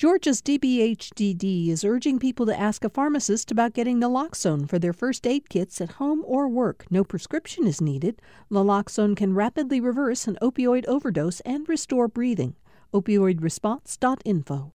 Georgia's DBHDD is urging people to ask a pharmacist about getting naloxone for their first aid kits at home or work. No prescription is needed. Naloxone can rapidly reverse an opioid overdose and restore breathing. Opioidresponse.info.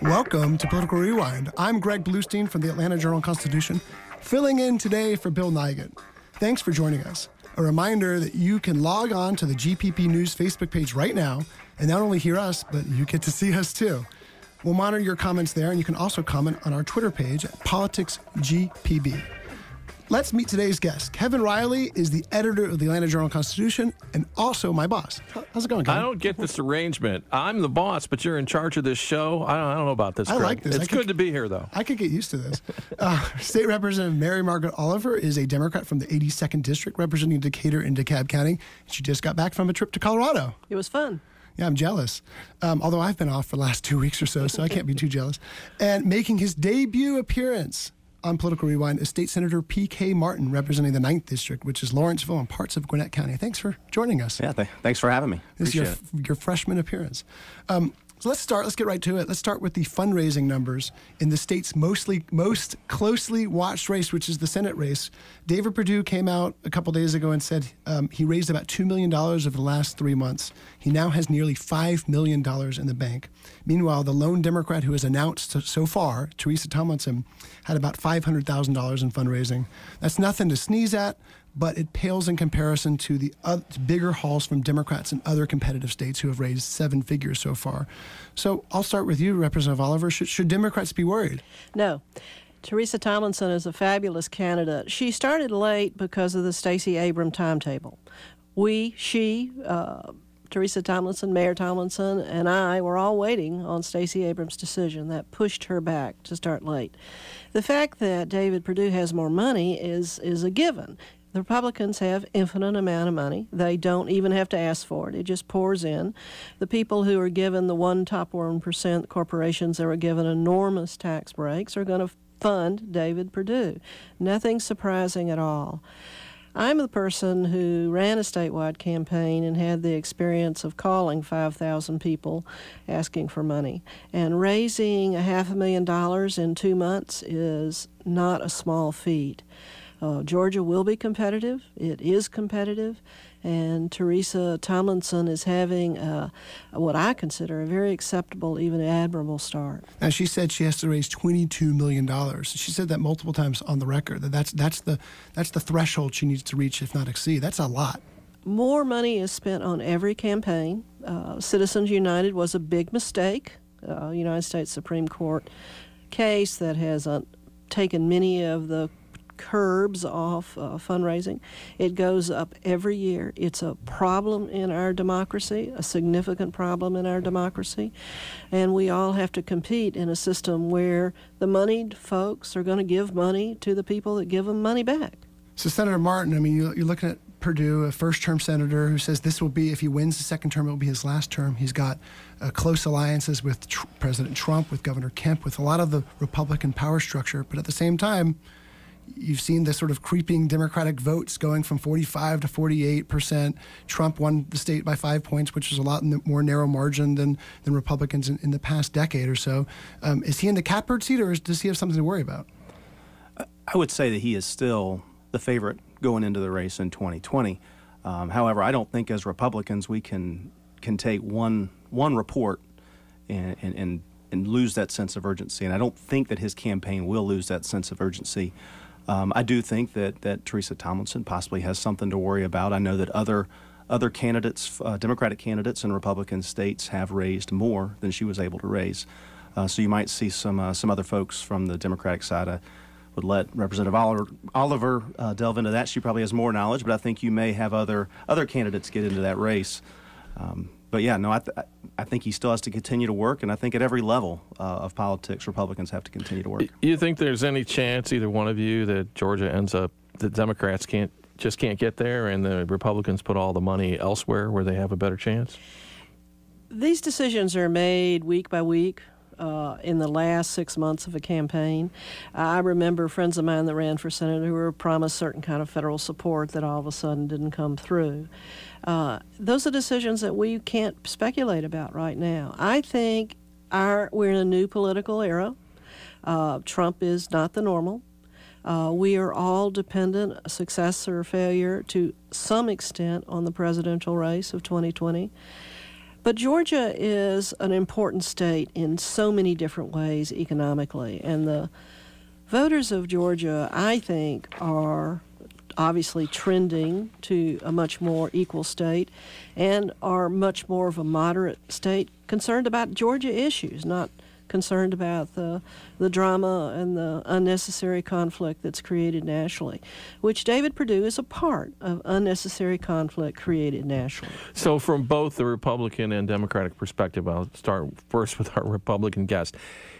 Welcome to Political Rewind. I'm Greg Bluestein from the Atlanta Journal Constitution, filling in today for Bill Nigut. Thanks for joining us. A reminder that you can log on to the GPB News Facebook page right now and not only hear us, but you get to see us too. We'll monitor your comments there, and you can also comment on our Twitter page at PoliticsGPB. Let's meet today's guest. Kevin Riley is the editor of the Atlanta Journal Constitution and also my boss. How's it going, Kevin? I don't get this arrangement. I'm the boss, but you're in charge of this show. I don't, I don't know about this. I Greg. like this. It's I could- good to be here, though. I could get used to this. Uh, State Representative Mary Margaret Oliver is a Democrat from the 82nd District representing Decatur and DeKalb County. She just got back from a trip to Colorado. It was fun. Yeah, I'm jealous. Um, although I've been off for the last two weeks or so, so I can't be too jealous. And making his debut appearance on Political Rewind is State Senator P.K. Martin, representing the 9th District, which is Lawrenceville and parts of Gwinnett County. Thanks for joining us. Yeah, th- thanks for having me. This is your, it. your freshman appearance. Um, so let's start. Let's get right to it. Let's start with the fundraising numbers in the state's mostly most closely watched race, which is the Senate race. David Perdue came out a couple days ago and said um, he raised about two million dollars over the last three months. He now has nearly five million dollars in the bank. Meanwhile, the lone Democrat who has announced so, far, Teresa Tomlinson, had about five hundred thousand dollars in fundraising. That's nothing to sneeze at but it pales in comparison to the bigger hauls from Democrats in other competitive states who have raised seven figures so far. So I'll start with you, Representative Oliver. Should, should Democrats be worried? No. Teresa Tomlinson is a fabulous candidate. She started late because of the Stacey Abram timetable. We, she, uh, Teresa Tomlinson, Mayor Tomlinson, and I were all waiting on Stacey Abrams' decision. That pushed her back to start late. The fact that David Perdue has more money is is a given. The Republicans have infinite amount of money. They don't even have to ask for it. It just pours in. The people who are given the one top one percent corporations that were given enormous tax breaks are going to fund David Perdue. Nothing surprising at all. I'm the person who ran a statewide campaign and had the experience of calling 5,000 people asking for money. And raising a half a million dollars in two months is not a small feat. Uh, Georgia will be competitive. It is competitive. And Teresa Tomlinson is having uh, what I consider a very acceptable, even admirable start. Now she said she has to raise twenty-two million dollars. She said that multiple times on the record. That that's that's the that's the threshold she needs to reach, if not exceed. That's a lot. More money is spent on every campaign. Uh, Citizens United was a big mistake. Uh, United States Supreme Court case that has uh, taken many of the curbs off uh, fundraising. It goes up every year. It's a problem in our democracy, a significant problem in our democracy, and we all have to compete in a system where the moneyed folks are going to give money to the people that give them money back. So Senator Martin, I mean, you, you're looking at Perdue, a first-term senator who says this will be, if he wins the second term, it will be his last term. He's got uh, close alliances with tr- President Trump, with Governor Kemp, with a lot of the Republican power structure. But at the same time, you've seen the sort of creeping Democratic votes going from 45 to 48 percent. Trump won the state by five points, which is a lot more narrow margin than than Republicans in, in the past decade or so. Um, is he in the catbird seat, or is, does he have something to worry about? I would say that he is still the favorite going into the race in 2020. Um, however, I don't think as Republicans we can can take one one report and, and, and and lose that sense of urgency. And I don't think that his campaign will lose that sense of urgency. Um, I do think that that Teresa Tomlinson possibly has something to worry about. I know that other other candidates, uh, Democratic candidates in Republican states, have raised more than she was able to raise. Uh, so you might see some uh, some other folks from the Democratic side. I would let Representative Oliver, Oliver uh, delve into that. She probably has more knowledge, but I think you may have other other candidates get into that race. Um, but yeah, no, I, th- I think he still has to continue to work, and I think at every level uh, of politics, Republicans have to continue to work. You think there's any chance, either one of you, that Georgia ends up, the Democrats can't just can't get there, and the Republicans put all the money elsewhere where they have a better chance? These decisions are made week by week. Uh, in the last six months of a campaign. I remember friends of mine that ran for senator who were promised certain kind of federal support that all of a sudden didn't come through. Uh, those are decisions that we can't speculate about right now. I think our we're in a new political era. Uh, Trump is not the normal. Uh, we are all dependent, success or failure, to some extent on the presidential race of 2020. But Georgia is an important state in so many different ways economically, and the voters of Georgia, I think, are obviously trending to a much more equal state and are much more of a moderate state concerned about Georgia issues, not concerned about the, the drama and the unnecessary conflict that's created nationally, which David Perdue is a part of unnecessary conflict created nationally. So, from both the Republican and Democratic perspective, I'll start first with our Republican guest.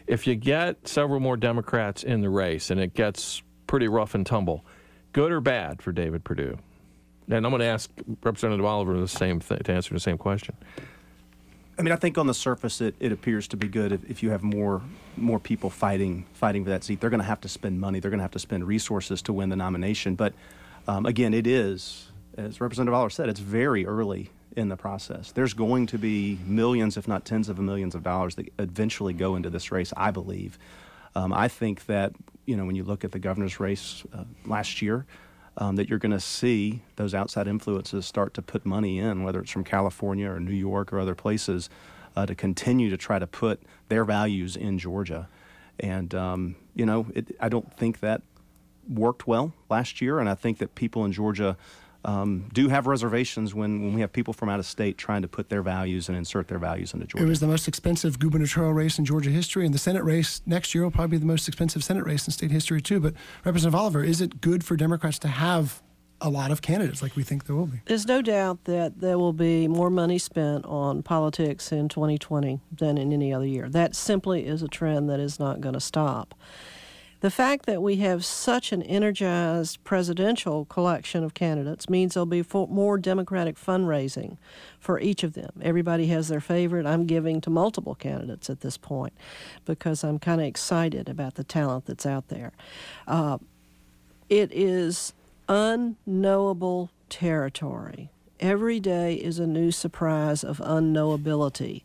If you get several more Democrats in the race and it gets pretty rough and tumble, good or bad for David Perdue? And I'm going to ask Representative Oliver the same th- to answer the same question. I mean, I think on the surface it, it appears to be good if, if you have more more people fighting fighting for that seat. They're going to have to spend money. They're going to have to spend resources to win the nomination. But um, again, it is, as Representative Oliver said, it's very early in the process. There's going to be millions, if not tens of millions of dollars that eventually go into this race, I believe. Um, I think that, you know, when you look at the governor's race uh, last year, um, that you're going to see those outside influences start to put money in, whether it's from California or New York or other places, uh, to continue to try to put their values in Georgia. And, um, you know, it, I don't think that worked well last year, and I think that people in Georgia um, do have reservations when, when we have people from out of state trying to put their values and insert their values into Georgia. It was the most expensive gubernatorial race in Georgia history, and the Senate race next year will probably be the most expensive Senate race in state history, too. But, Representative Oliver, is it good for Democrats to have a lot of candidates like we think there will be? There's no doubt that there will be more money spent on politics in 2020 than in any other year. That simply is a trend that is not going to stop. The fact that we have such an energized presidential collection of candidates means there'll be more Democratic fundraising for each of them. Everybody has their favorite. I'm giving to multiple candidates at this point because I'm kind of excited about the talent that's out there. Uh, it is unknowable territory. Every day is a new surprise of unknowability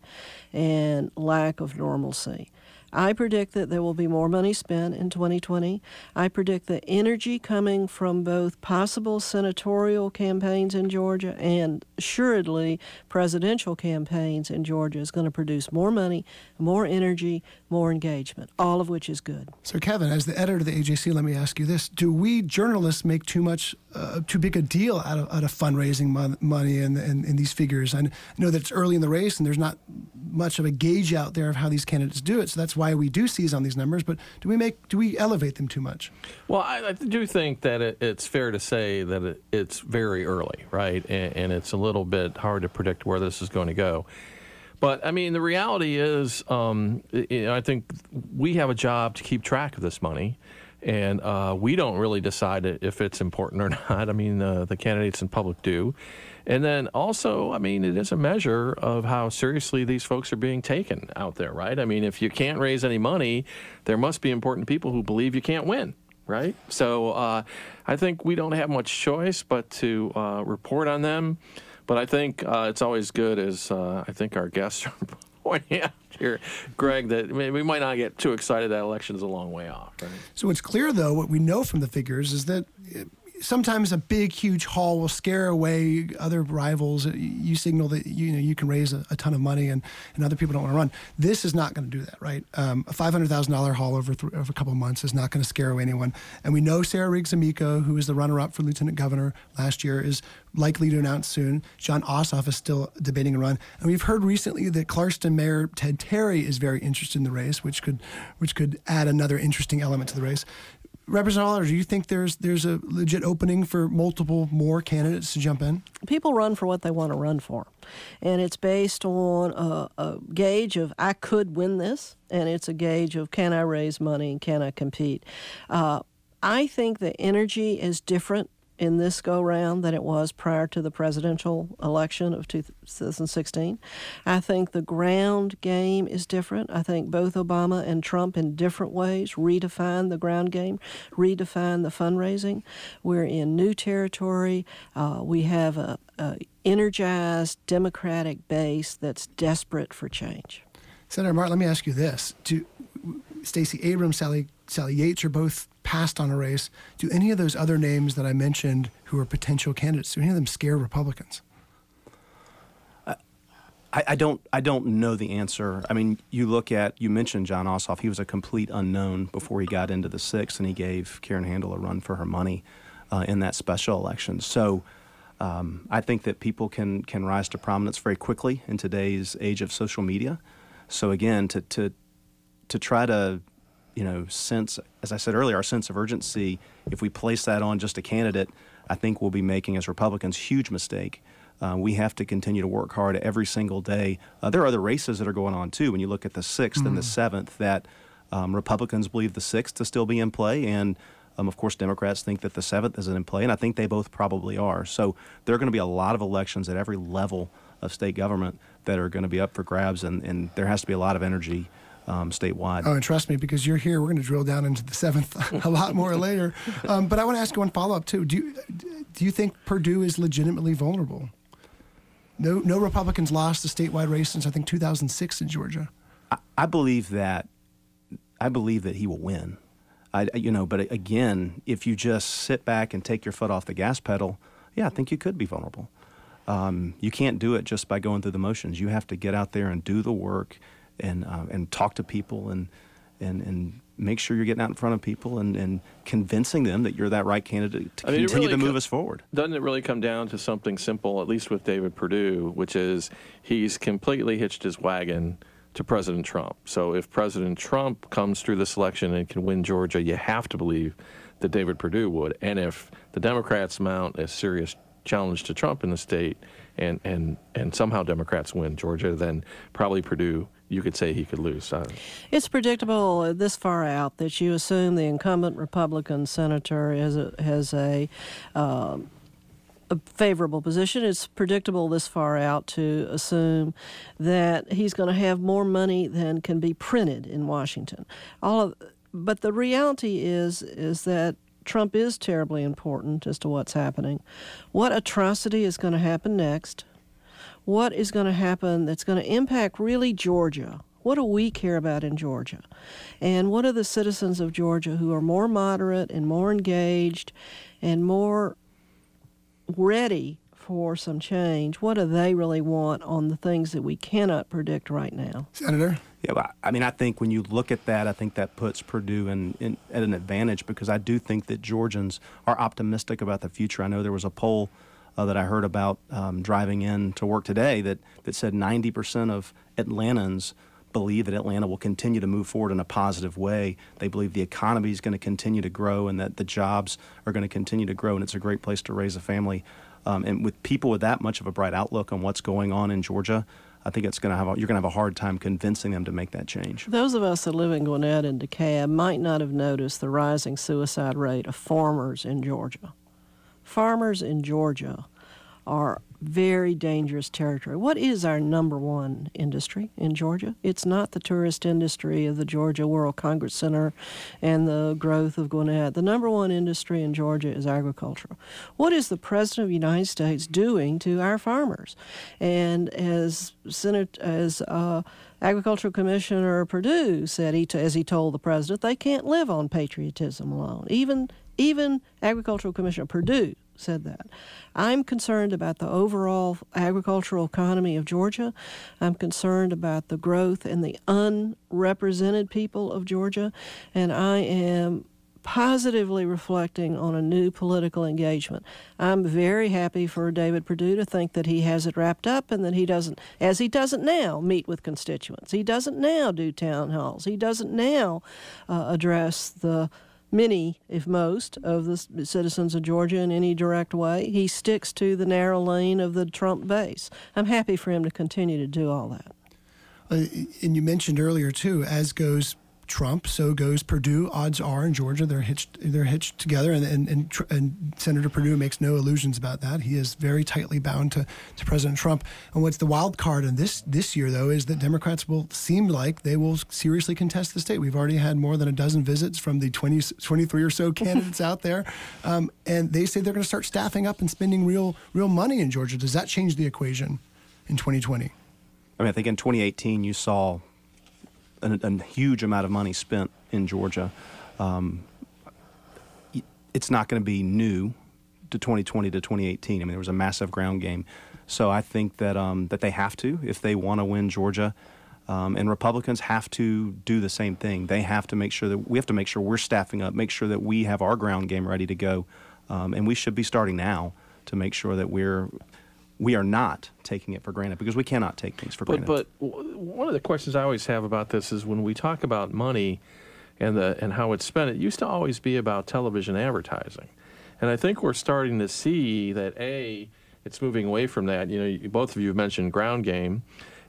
and lack of normalcy. I predict that there will be more money spent in 2020. I predict the energy coming from both possible senatorial campaigns in Georgia and assuredly presidential campaigns in Georgia is going to produce more money, more energy, more engagement, all of which is good. So, Kevin, as the editor of the AJC, let me ask you this: Do we journalists make too much, uh, too big a deal out of, out of fundraising mon- money and, and, and these figures? I know that it's early in the race and there's not much of a gauge out there of how these candidates do it, so that's why we do seize on these numbers. But do we make, do we elevate them too much? Well, I, I do think that it, it's fair to say that it, it's very early, right, and, and it's a little bit hard to predict where this is going to go. But I mean, the reality is, um, you know, I think we have a job to keep track of this money, and uh, we don't really decide if it's important or not. I mean, uh, the candidates in public do. And then also, I mean, it is a measure of how seriously these folks are being taken out there, right? I mean, if you can't raise any money, there must be important people who believe you can't win, right? So uh, I think we don't have much choice but to uh, report on them. But I think uh, it's always good, as uh, I think our guests are pointing out here, Greg, that we might not get too excited that election is a long way off. Right? So it's clear, though, what we know from the figures is that sometimes a big, huge haul will scare away other rivals. You signal that you know you can raise a, a ton of money, and, and other people don't want to run. This is not going to do that, right? Um, a five hundred thousand dollar haul over, th- over a couple of months is not going to scare away anyone. And we know Sarah Riggs Amico, who is the runner-up for lieutenant governor last year, is likely to announce soon. Jon Ossoff is still debating a run, and we've heard recently that Clarkston Mayor Ted Terry is very interested in the race, which could which could add another interesting element to the race. Representative do you think there's there's a legit opening for multiple more candidates to jump in? People run for what they want to run for, and it's based on a, a gauge of I could win this, and it's a gauge of can I raise money and can I compete. Uh, I think the energy is different in this go round than it was prior to the presidential election of 2016. I think the ground game is different. I think both Obama and Trump, in different ways, redefine the ground game, redefine the fundraising. We're in new territory. Uh, we have a, a energized Democratic base that's desperate for change. Senator Martin, let me ask you this: Do Stacey Abrams, Sally Sally Yates are both passed on a race. Do any of those other names that I mentioned who are potential candidates, do any of them scare Republicans? I, I, don't. I don't know the answer. I mean, you look at. You mentioned Jon Ossoff. He was a complete unknown before he got into the six, and he gave Karen Handel a run for her money uh, in that special election. So, um, I think that people can can rise to prominence very quickly in today's age of social media. So again, to to to try to you know, sense, as I said earlier, our sense of urgency, if we place that on just a candidate, I think we'll be making, as Republicans, huge mistake. Uh, we have to continue to work hard every single day. Uh, there are other races that are going on too. When you look at the 6th mm-hmm. and the mm-hmm. seventh, that um, Republicans believe the sixth to still be in play, and um, of course Democrats think that the seventh isn't in play, and I think they both probably are. So there are going to be a lot of elections at every level of state government that are going to be up for grabs, and, and there has to be a lot of energy um, statewide. Oh, and trust me, because you're here, we're going to drill down into the seventh a lot more later. Um, but I want to ask you one follow up too. Do you do you think Perdue is legitimately vulnerable? No, no Republicans lost the statewide race since I think 2006 in Georgia. I, I believe that. I believe that he will win. I, you know, but again, if you just sit back and take your foot off the gas pedal, yeah, I think you could be vulnerable. Um, you can't do it just by going through the motions. You have to get out there and do the work and uh, and talk to people and and and make sure you're getting out in front of people and, and convincing them that you're that right candidate to I mean, continue really to move us forward. Doesn't it really come down to something simple, at least with David Perdue, which is he's completely hitched his wagon to President Trump. So if President Trump comes through this election and can win Georgia, you have to believe that David Perdue would. And if the Democrats mount a serious challenge to Trump in the state and, and, and somehow Democrats win Georgia, then probably Perdue you could say he could lose. It's predictable this far out that you assume the incumbent Republican senator has a, has a, uh, a favorable position. It's predictable this far out to assume that he's going to have more money than can be printed in Washington. All of, but the reality is is that Trump is terribly important as to what's happening. What atrocity is going to happen next? What is going to happen that's going to impact really Georgia. What do we care about in Georgia? And what are the citizens of Georgia who are more moderate and more engaged and more ready for some change? What do they really want on the things that we cannot predict right now? Senator? Yeah, I mean, I think when you look at that, I think that puts Perdue in, in, at an advantage because I do think that Georgians are optimistic about the future. I know there was a poll uh, that I heard about um, driving in to work today that, that said 90% of Atlantans believe that Atlanta will continue to move forward in a positive way. They believe the economy is going to continue to grow and that the jobs are going to continue to grow, and it's a great place to raise a family. Um, and with people with that much of a bright outlook on what's going on in Georgia, I think it's going to have a, you're going to have a hard time convincing them to make that change. Those of us that live in Gwinnett and DeKalb might not have noticed the rising suicide rate of farmers in Georgia farmers in Georgia are very dangerous territory. What is our number one industry in Georgia? It's not the tourist industry of the Georgia World Congress Center and the growth of Gwinnett. The number one industry in Georgia is agriculture. What is the President of the United States doing to our farmers? And as Senate, as uh, Agricultural Commissioner Perdue said, he as he told the president, they can't live on patriotism alone. Even even Agricultural Commissioner Perdue said that. I'm concerned about the overall agricultural economy of Georgia. I'm concerned about the growth and the unrepresented people of Georgia, and I am positively reflecting on a new political engagement. I'm very happy for David Perdue to think that he has it wrapped up and that he doesn't, as he doesn't now, meet with constituents. He doesn't now do town halls. He doesn't now uh, address the many, if most, of the citizens of Georgia in any direct way. He sticks to the narrow lane of the Trump base. I'm happy for him to continue to do all that. Uh, and you mentioned earlier, too, as goes Trump, so goes Perdue. Odds are in Georgia they're hitched they're hitched together, and and, and, and Senator Perdue makes no illusions about that. He is very tightly bound to, to President Trump. And what's the wild card in this this year though is that Democrats will seem like they will seriously contest the state. We've already had more than a dozen visits from the 20, 23 or so candidates out there, um, and they say they're going to start staffing up and spending real real money in Georgia. Does that change the equation in 2020? I mean, I think in 2018 you saw a, a huge amount of money spent in Georgia. Um, it's not going to be new to 2020 to 2018. I mean, there was a massive ground game, so I think that um, that they have to if they want to win Georgia. Um, and Republicans have to do the same thing. They have to make sure that we have to make sure we're staffing up, make sure that we have our ground game ready to go, um, and we should be starting now to make sure that we're we are not taking it for granted because we cannot take things for but, granted. But one of the questions I always have about this is when we talk about money and the and how it's spent, it used to always be about television advertising, and I think we're starting to see that a it's moving away from that. You know, both of you have mentioned ground game.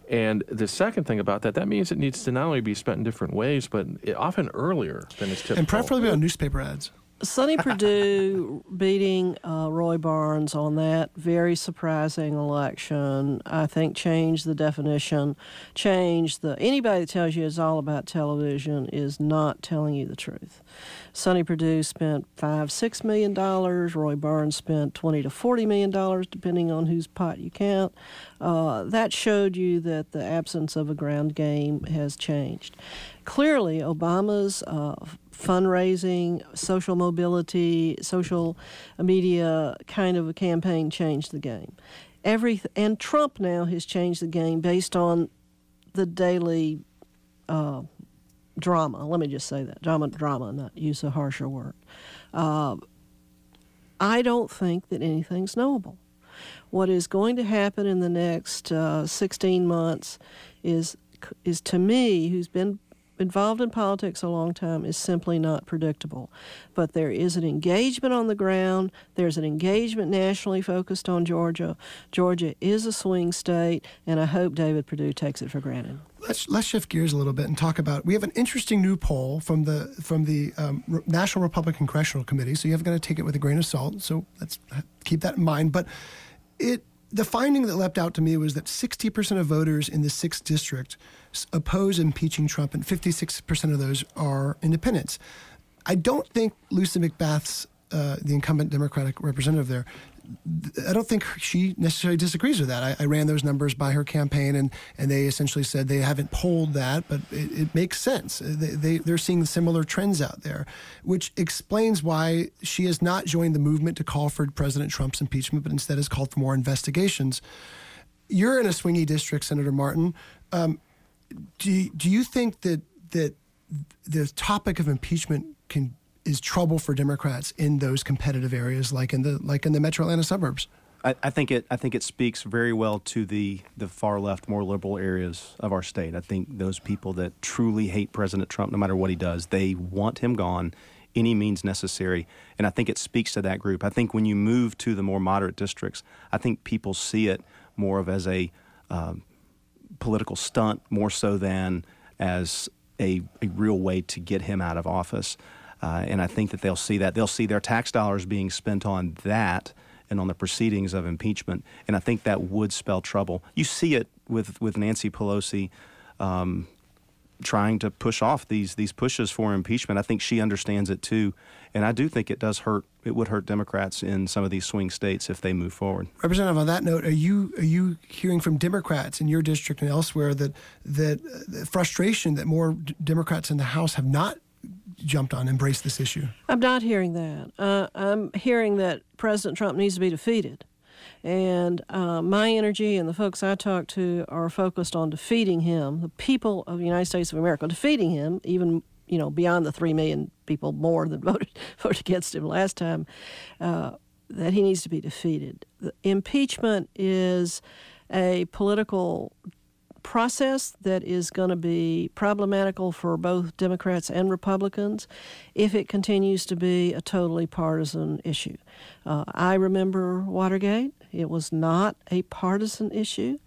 And the second thing about that, that means it needs to not only be spent in different ways, but often earlier than it's typical. And preferably on newspaper ads. Sonny Perdue beating uh, Roy Barnes on that very surprising election, I think, changed the definition. Changed the anybody that tells you it's all about television is not telling you the truth. Sonny Perdue spent five, six million dollars. Roy Barnes spent twenty to forty million dollars, depending on whose pot you count. Uh, that showed you that the absence of a ground game has changed. Clearly, Obama's uh, fundraising, social mobility, social media kind of a campaign changed the game. Every and Trump now has changed the game based on the daily uh, drama. Let me just say that drama, drama, not use a harsher word. Uh, I don't think that anything's knowable. What is going to happen in the next uh, 16 months is is to me, who's been involved in politics a long time is simply not predictable. But there is an engagement on the ground. There's an engagement nationally focused on Georgia. Georgia is a swing state, and I hope David Perdue takes it for granted. Let's let's shift gears a little bit and talk about. We have an interesting new poll from the from the um, National Republican Congressional Committee. So you have got to take it with a grain of salt. So let's keep that in mind. But it the finding that leapt out to me was that 60% of voters in the 6th district oppose impeaching Trump, and 56% of those are independents. I don't think Lucy McBath's, uh, the incumbent Democratic representative there, I don't think she necessarily disagrees with that. I, I, ran those numbers by her campaign, and, and they essentially said they haven't polled that, but it, it makes sense. They, they, they're seeing similar trends out there, which explains why she has not joined the movement to call for President Trump's impeachment, but instead has called for more investigations. You're in a swingy district, Senator Martin. Um, do, do you think that, that the topic of impeachment can is trouble for Democrats in those competitive areas, like in the like in the Metro Atlanta suburbs. I, I, think it. I think it speaks very well to the the far left, more liberal areas of our state. I think those people that truly hate President Trump, no matter what he does, they want him gone, any means necessary. And I think it speaks to that group. I think when you move to the more moderate districts, I think people see it more of as a um, political stunt, more so than as a, a real way to get him out of office. Uh, and I think that they'll see that. They'll see their tax dollars being spent on that and on the proceedings of impeachment. And I think that would spell trouble. You see it with, with Nancy Pelosi um, trying to push off these, these pushes for impeachment. I think she understands it too. And I do think it does hurt. It would hurt Democrats in some of these swing states if they move forward. Representative, on that note, are you are you hearing from Democrats in your district and elsewhere that that uh, frustration that more d- Democrats in the House have not jumped on, embraced this issue? I'm not hearing that. Uh, I'm hearing that President Trump needs to be defeated. And uh, my energy and the folks I talk to are focused on defeating him, the people of the United States of America, defeating him, even you know beyond the three million people more than voted voted against him last time. Uh, that he needs to be defeated. The impeachment is a political process that is going to be problematical for both Democrats and Republicans if it continues to be a totally partisan issue. Uh, I remember Watergate. It was not a partisan issue,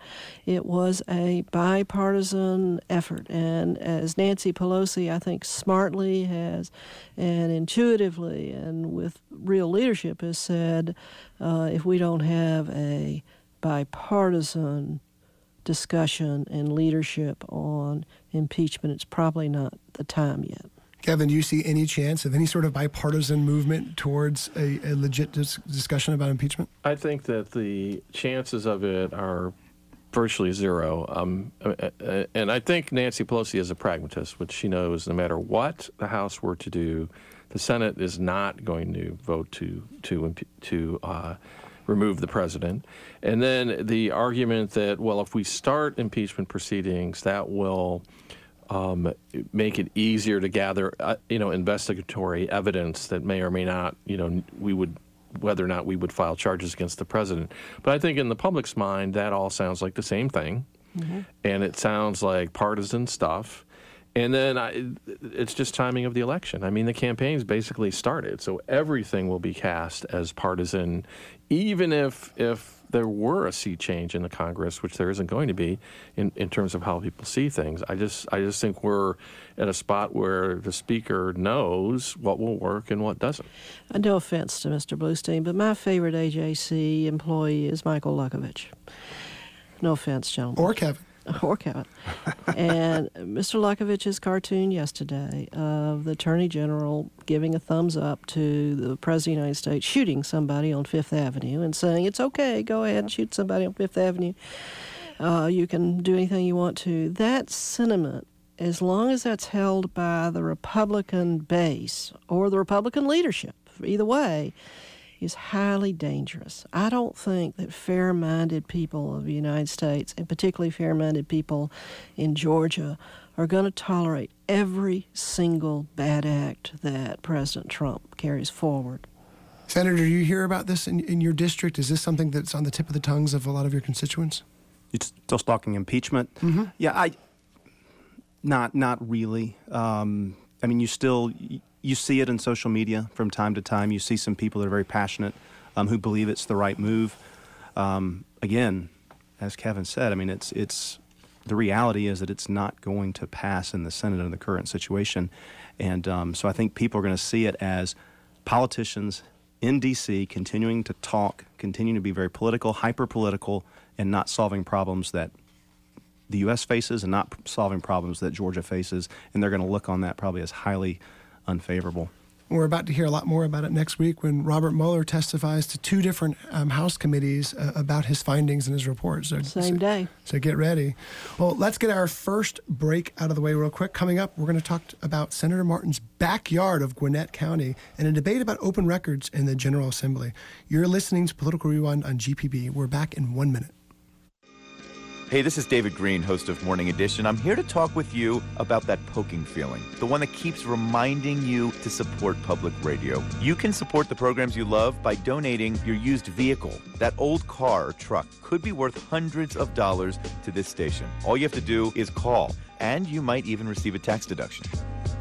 it was a bipartisan effort. And as Nancy Pelosi, I think, smartly has and intuitively and with real leadership has said uh, if we don't have a bipartisan discussion and leadership on impeachment, it's probably not the time yet. Kevin, do you see any chance of any sort of bipartisan movement towards a, a legit dis- discussion about impeachment? I think that the chances of it are virtually zero. Um, uh, uh, and I think Nancy Pelosi is a pragmatist, which she knows no matter what the House were to do, the Senate is not going to vote to to to uh, remove the president. And then the argument that well, if we start impeachment proceedings, that will um, make it easier to gather, uh, you know, investigatory evidence that may or may not, you know, we would, whether or not we would file charges against the president. But I think in the public's mind, that all sounds like the same thing, mm-hmm. and it sounds like partisan stuff. And then I, it's just timing of the election. I mean, the campaign's basically started, so everything will be cast as partisan, even if if there were a sea change in the Congress, which there isn't going to be in, in terms of how people see things. I just I just think we're at a spot where the speaker knows what will work and what doesn't. Uh, no offense to Mr. Bluestein, but my favorite AJC employee is Michael Luckovich. No offense, gentlemen. Or Kevin. or Kevin. and Mr. Luckovich's cartoon yesterday of the Attorney General giving a thumbs up to the President of the United States shooting somebody on Fifth Avenue and saying, it's okay, go ahead and shoot somebody on Fifth Avenue. Uh, you can do anything you want to. That sentiment, as long as that's held by the Republican base or the Republican leadership, either way, is highly dangerous. I don't think that fair minded people of the United States, and particularly fair minded people in Georgia, are going to tolerate every single bad act that President Trump carries forward. Senator, do you hear about this in, in your district? Is this something that's on the tip of the tongues of a lot of your constituents? You're still talking impeachment? Mm-hmm. Yeah, I not not really. Um, I mean, you still you see it in social media from time to time. You see some people that are very passionate um, who believe it's the right move. Um, again, as Kevin said, I mean, it's it's the reality is that it's not going to pass in the Senate in the current situation, and um, so I think people are going to see it as politicians in D.C. continuing to talk, continuing to be very political, hyper political, and not solving problems that the U.S. faces and not solving problems that Georgia faces, and they're going to look on that probably as highly unfavorable. We're about to hear a lot more about it next week when Robert Mueller testifies to two different um, House committees uh, about his findings and his reports. So, Same day. So get ready. Well, let's get our first break out of the way real quick. Coming up, we're going to talk about Senator Martin's backyard of Gwinnett County and a debate about open records in the General Assembly. You're listening to Political Rewind on GPB. We're back in one minute. Hey, this is David Greene, host of Morning Edition. I'm here to talk with you about that poking feeling, the one that keeps reminding you to support public radio. You can support the programs you love by donating your used vehicle. That old car or truck could be worth hundreds of dollars to this station. All you have to do is call, and you might even receive a tax deduction.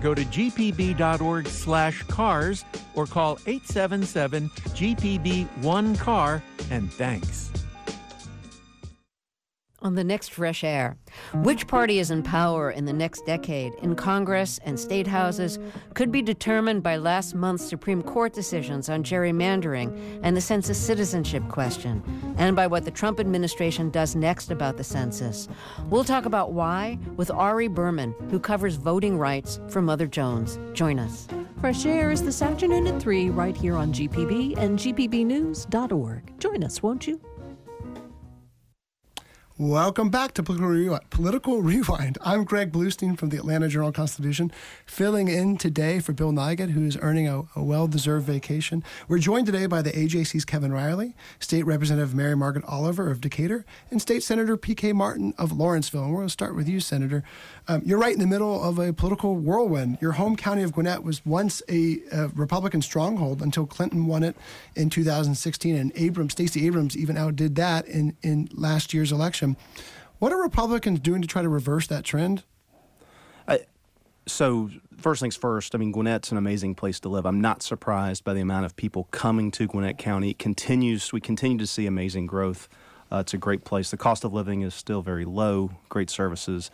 Go to gpb.org slash cars or call 877 GPB 1 car and thanks on the next Fresh Air. Which party is in power in the next decade in Congress and state houses could be determined by last month's Supreme Court decisions on gerrymandering and the census citizenship question, and by what the Trump administration does next about the census. We'll talk about why with Ari Berman, who covers voting rights for Mother Jones. Join us. Fresh Air is this afternoon at 3 right here on GPB and GPBnews.org. Join us, won't you? Welcome back to Political Rewind. I'm Greg Bluestein from the Atlanta Journal Constitution, filling in today for Bill Nigut, who is earning a, a well deserved vacation. We're joined today by the AJC's Kevin Riley, State Representative Mary Margaret Oliver of Decatur, and State Senator P.K. Martin of Lawrenceville. And we're going to start with you, Senator. Um, you're right in the middle of a political whirlwind. Your home county of Gwinnett was once a, a Republican stronghold until Clinton won it in 2016, and Abrams, Stacey Abrams, even outdid that in, in last year's election. What are Republicans doing to try to reverse that trend? so first things first, I mean Gwinnett's an amazing place to live. I'm not surprised by the amount of people coming to Gwinnett County. It continues we continue to see amazing growth. Uh, it's a great place. The cost of living is still very low. Great services,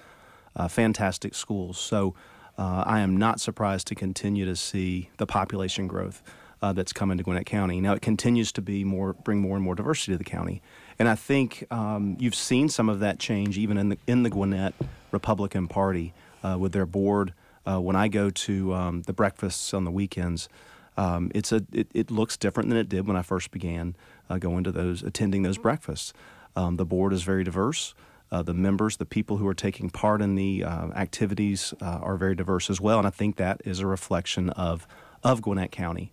uh, fantastic schools. So uh, I am not surprised to continue to see the population growth uh, that's coming to Gwinnett County. Now it continues to be more bring more and more diversity to the county, and I think um, you've seen some of that change even in the in the Gwinnett Republican Party uh, with their board. Uh, when I go to um, the breakfasts on the weekends, um, it's a it, it, looks different than it did when I first began uh, going to those attending those breakfasts. Um, the board is very diverse. Uh, the members, the people who are taking part in the uh, activities, uh, are very diverse as well, and I think that is a reflection of of Gwinnett County.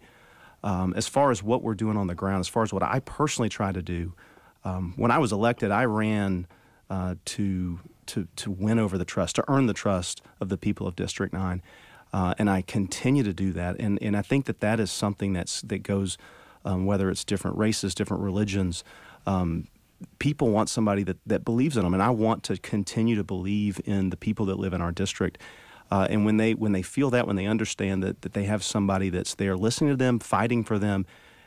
Um, as far as what we're doing on the ground, as far as what I personally try to do, um, when I was elected, I ran uh, to to to win over the trust, to earn the trust of the people of District Nine, uh, and I continue to do that. And and I think that that is something that's that goes, um, whether it's different races, different religions. Um, people want somebody that, that believes in them, and I want to continue to believe in the people that live in our district. Uh, and when they when they feel that, when they understand that, that they have somebody that's there listening to them, fighting for them,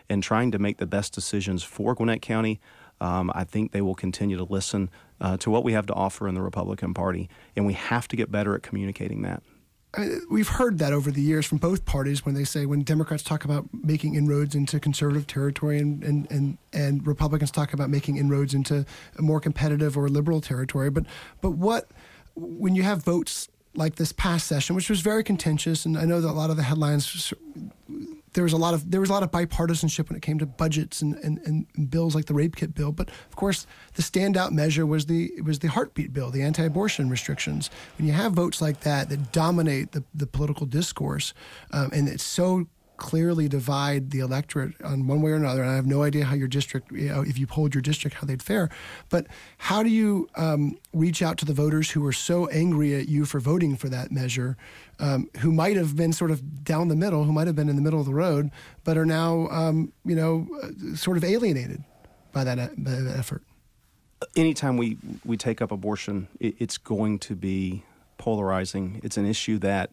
and trying to make the best decisions for Gwinnett County, um, I think they will continue to listen uh, to what we have to offer in the Republican Party, and we have to get better at communicating that. I mean, we've heard that over the years from both parties when they say when Democrats talk about making inroads into conservative territory and, and, and, and Republicans talk about making inroads into more competitive or liberal territory. But but what when you have votes like this past session, which was very contentious, and I know that a lot of the headlines there was a lot of there was a lot of bipartisanship when it came to budgets and, and, and bills like the rape kit bill. But of course, the standout measure was the was the heartbeat bill, the anti-abortion restrictions. When you have votes like that that dominate the, the political discourse, um, and it's so clearly divide the electorate on one way or another. And I have no idea how your district, you know, if you polled your district, how they'd fare. But how do you um, reach out to the voters who are so angry at you for voting for that measure, um, who might have been sort of down the middle, who might have been in the middle of the road, but are now, um, you know, uh, sort of alienated by that, by that effort? Anytime we, we take up abortion, it, it's going to be polarizing. It's an issue that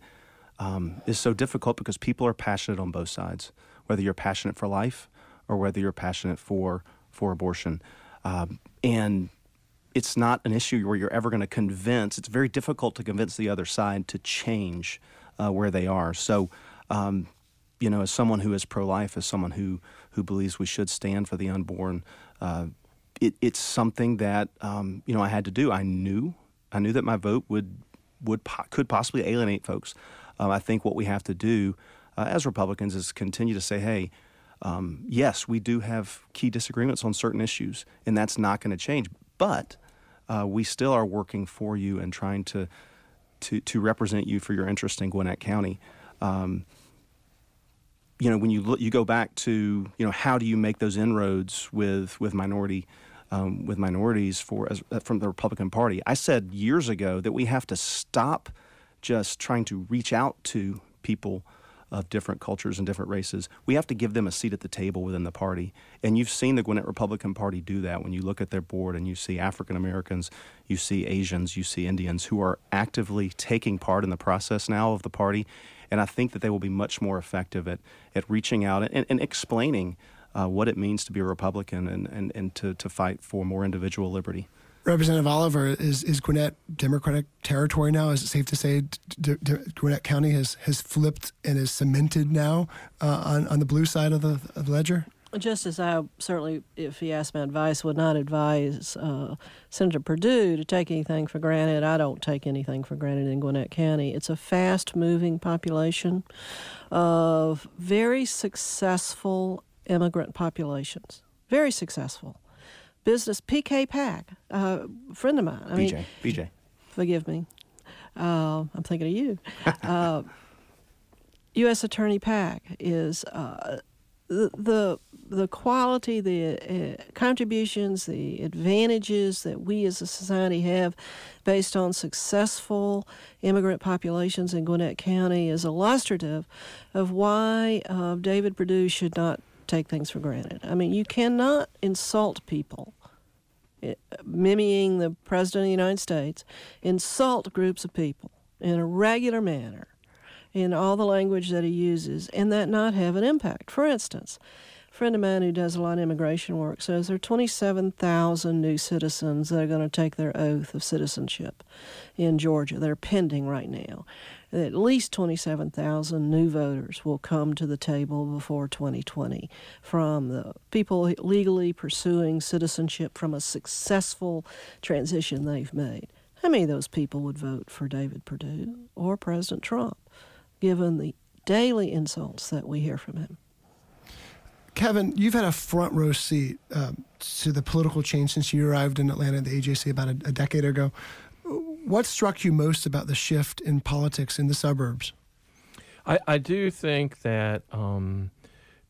um, is so difficult because people are passionate on both sides, whether you're passionate for life or whether you're passionate for for abortion, um, and it's not an issue where you're ever going to convince. It's very difficult to convince the other side to change uh, where they are. So. Um, you know, as someone who is pro-life, as someone who who believes we should stand for the unborn, uh, it, it's something that um, you know I had to do. I knew I knew that my vote would would could possibly alienate folks. Um, I think what we have to do uh, as Republicans is continue to say, hey, um, yes, we do have key disagreements on certain issues, and that's not going to change. But uh, we still are working for you and trying to to, to represent you for your interest in Gwinnett County. Um, you know, when you look, you go back to you know how do you make those inroads with with minority um, with minorities for as, uh, from the Republican Party? I said years ago that we have to stop just trying to reach out to people of different cultures and different races. We have to give them a seat at the table within the party. And you've seen the Gwinnett Republican Party do that when you look at their board and you see African Americans, you see Asians, you see Indians who are actively taking part in the process now of the party. And I think that they will be much more effective at, at reaching out and, and explaining uh, what it means to be a Republican and, and, and to, to fight for more individual liberty. Representative Oliver, is, is Gwinnett Democratic territory now? Is it safe to say D- D- Gwinnett County has, has flipped and is cemented now uh, on, on the blue side of the, of ledger? Just as I certainly, if he asked my advice, would not advise uh, Senator Perdue to take anything for granted, I don't take anything for granted in Gwinnett County. It's a fast moving population of very successful immigrant populations. Very successful business. PK Pak, uh, a friend of mine. I BJ, mean, BJ. Forgive me. Uh, I'm thinking of you. uh, U.S. Attorney Pak is uh, the, the the quality, the uh, contributions, the advantages that we as a society have based on successful immigrant populations in Gwinnett County is illustrative of why uh, David Perdue should not take things for granted. I mean, you cannot insult people eh, mimicking the President of the United States, insult groups of people in a regular manner in all the language that he uses and that not have an impact. For instance, a friend of mine who does a lot of immigration work says there are 27,000 new citizens that are going to take their oath of citizenship in Georgia. They're pending right now. At least 27,000 new voters will come to the table before 2020 from the people legally pursuing citizenship from a successful transition they've made. How many of those people would vote for David Perdue or President Trump, given the daily insults that we hear from him? Kevin, you've had a front row seat um, to the political change since you arrived in Atlanta at the AJC about a, a decade ago. What struck you most about the shift in politics in the suburbs? I, I do think that um,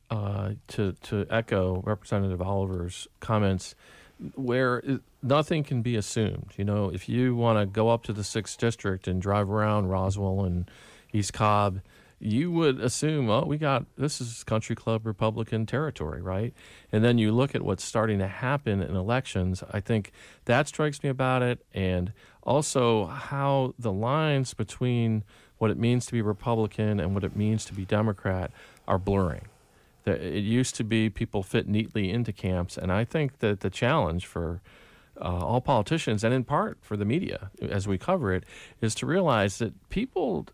uh, to to echo Representative Oliver's comments, where nothing can be assumed. You know, if you want to go up to the sixth district and drive around Roswell and East Cobb, you would assume, oh, we got this is country club Republican territory, right? And then you look at what's starting to happen in elections. I think that strikes me about it, and also how the lines between what it means to be Republican and what it means to be Democrat are blurring. It used to be people fit neatly into camps, and I think that the challenge for uh, all politicians, and in part for the media as we cover it, is to realize that people,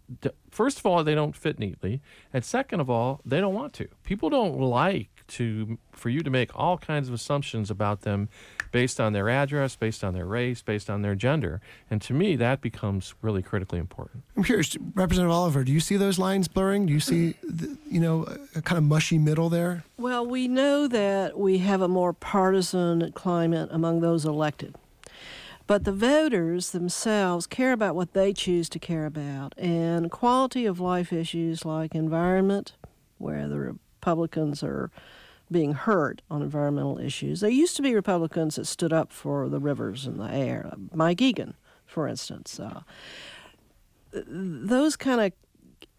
first of all, they don't fit neatly, and second of all, they don't want to. People don't like to for you to make all kinds of assumptions about them based on their address, based on their race, based on their gender, and to me, that becomes really critically important. I'm curious, Representative Oliver, do you see those lines blurring? Do you see, the, you know, a kind of mushy middle there? Well, we know that we have a more partisan climate among those elected. But the voters themselves care about what they choose to care about. And quality of life issues like environment, where the Republicans are being heard on environmental issues. There used to be Republicans that stood up for the rivers and the air. Mike Egan, for instance. Uh, those kind of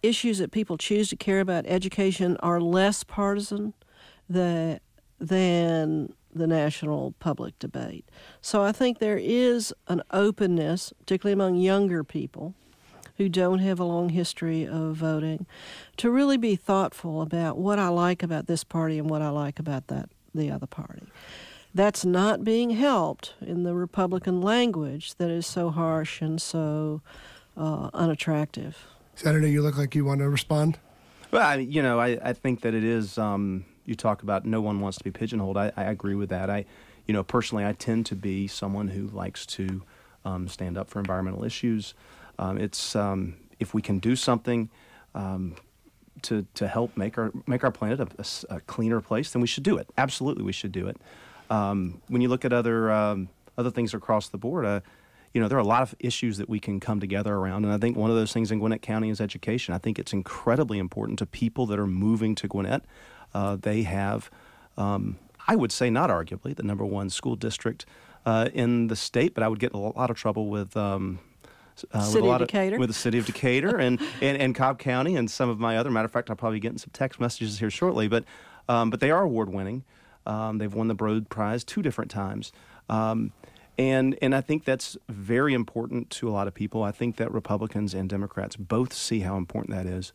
issues that people choose to care about, education, are less partisan than, than the national public debate. So I think there is an openness, particularly among younger people, who don't have a long history of voting to really be thoughtful about what I like about this party and what I like about that the other party. That's not being helped in the Republican language that is so harsh and so uh, unattractive. Senator, you look like you want to respond. Well, I, you know, I, I think that it is. Um, you talk about no one wants to be pigeonholed. I, I agree with that. I, you know, personally, I tend to be someone who likes to um, stand up for environmental issues. Um, it's um, if we can do something um, to to help make our make our planet a, a, cleaner place, then we should do it. Absolutely, we should do it. Um, when you look at other um, other things across the board, uh, you know there are a lot of issues that we can come together around, and I think one of those things in Gwinnett County is education. I think it's incredibly important to people that are moving to Gwinnett. Uh, they have, um, I would say, not arguably the number one school district uh, in the state, but I would get a lot of trouble with um, uh, with a lot Decatur. Of, with the city of Decatur and, and, and Cobb County and some of my other. Matter of fact, I'll probably be getting some text messages here shortly. But um, but they are award winning. Um, they've won the Broad Prize two different times. Um, and and I think that's very important to a lot of people. I think that Republicans and Democrats both see how important that is.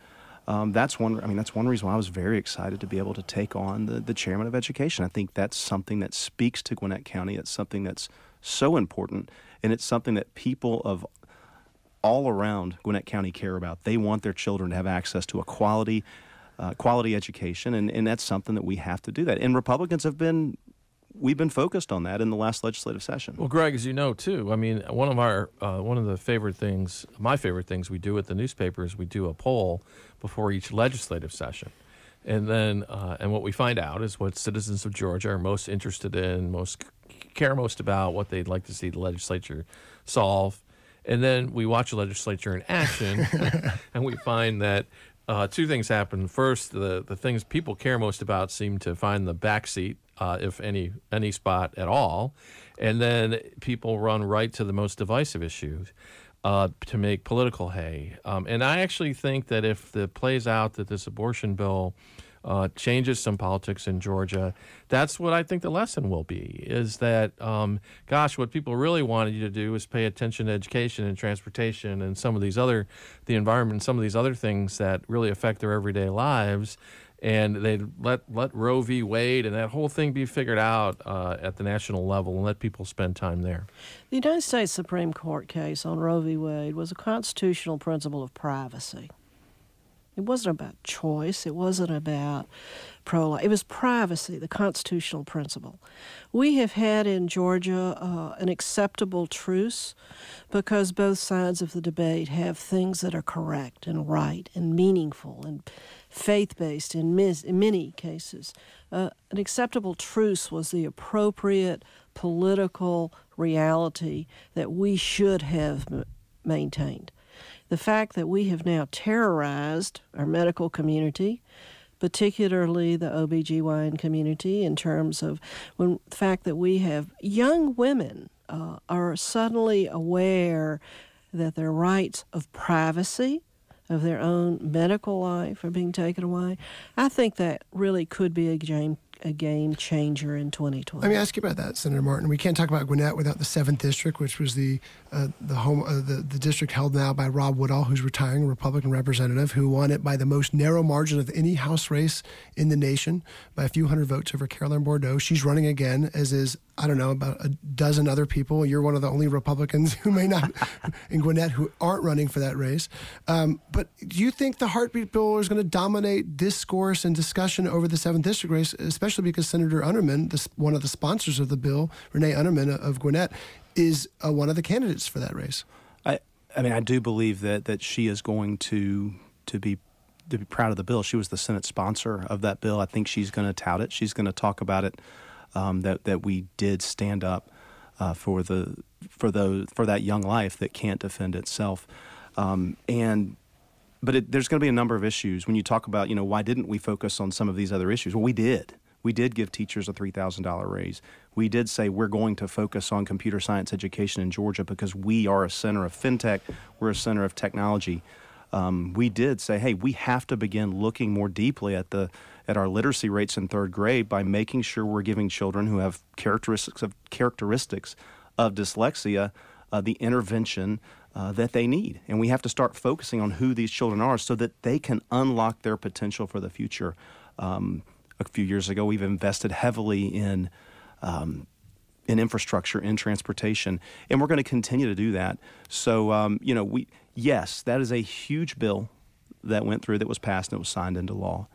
Um, that's one. I mean, that's one reason why I was very excited to be able to take on the the chairman of education. I think that's something that speaks to Gwinnett County. It's something that's so important, and it's something that people of all around Gwinnett County care about. They want their children to have access to a quality, uh, quality education, and, and that's something that we have to do that. And Republicans have been we've been focused on that in the last legislative session. Well, Greg, as you know too, I mean, one of our uh, one of the favorite things, my favorite things we do at the newspaper is we do a poll before each legislative session, and then uh, and what we find out is what citizens of Georgia are most interested in, most care most about, what they'd like to see the legislature solve, and then we watch the legislature in action, and we find that uh, two things happen. First, the, the things people care most about seem to find the back seat, uh, if any any spot at all, and then people run right to the most divisive issues uh, to make political hay. Um, and I actually think that if it plays out that this abortion bill uh, changes some politics in Georgia. That's what I think the lesson will be is that, um, gosh, what people really wanted you to do is pay attention to education and transportation and some of these other, the environment, some of these other things that really affect their everyday lives. And they let let Roe v. Wade and that whole thing be figured out uh, at the national level and let people spend time there. The United States Supreme Court case on Roe v. Wade was a constitutional principle of privacy. It wasn't about choice. It wasn't about pro life. It was privacy, the constitutional principle. We have had in Georgia uh, an acceptable truce because both sides of the debate have things that are correct and right and meaningful and faith based in, mis- in many cases. Uh, an acceptable truce was the appropriate political reality that we should have m- maintained the fact that we have now terrorized our medical community, particularly the OBGYN community, in terms of when the fact that we have young women uh, are suddenly aware that their rights of privacy, of their own medical life, are being taken away. I think that really could be a game a game changer in 2020. Let me ask you about that, Senator Martin. We can't talk about Gwinnett without the seventh district, which was the uh, the home uh, the the district held now by Rob Woodall, who's retiring, Republican representative, who won it by the most narrow margin of any House race in the nation by a few hundred votes over Carolyn Bourdeaux. She's running again, as is I don't know about a dozen other people. You're one of the only Republicans who may not in Gwinnett who aren't running for that race. Um, but do you think the heartbeat bill is going to dominate discourse and discussion over the seventh district race, especially? Especially because Senator Unterman, one of the sponsors of the bill, Renee Unterman of Gwinnett, is uh, one of the candidates for that race. I, I mean, I do believe that that she is going to to be to be proud of the bill. She was the Senate sponsor of that bill. I think she's going to tout it. She's going to talk about it. Um, that that we did stand up uh, for the for those for that young life that can't defend itself, um, and but it, there's going to be a number of issues when you talk about you know why didn't we focus on some of these other issues? Well, we did. We did give teachers a $3,000 raise. We did say we're going to focus on computer science education in Georgia because we are a center of fintech, we're a center of technology. Um, we did say, hey, we have to begin looking more deeply at the at our literacy rates in third grade by making sure we're giving children who have characteristics of characteristics of dyslexia uh, the intervention uh, that they need, and we have to start focusing on who these children are so that they can unlock their potential for the future. Um, a few years ago. We've invested heavily in um, in infrastructure, in transportation, and we're going to continue to do that. So, um, you know, we yes, that is a huge bill that went through that was passed and it was signed into law.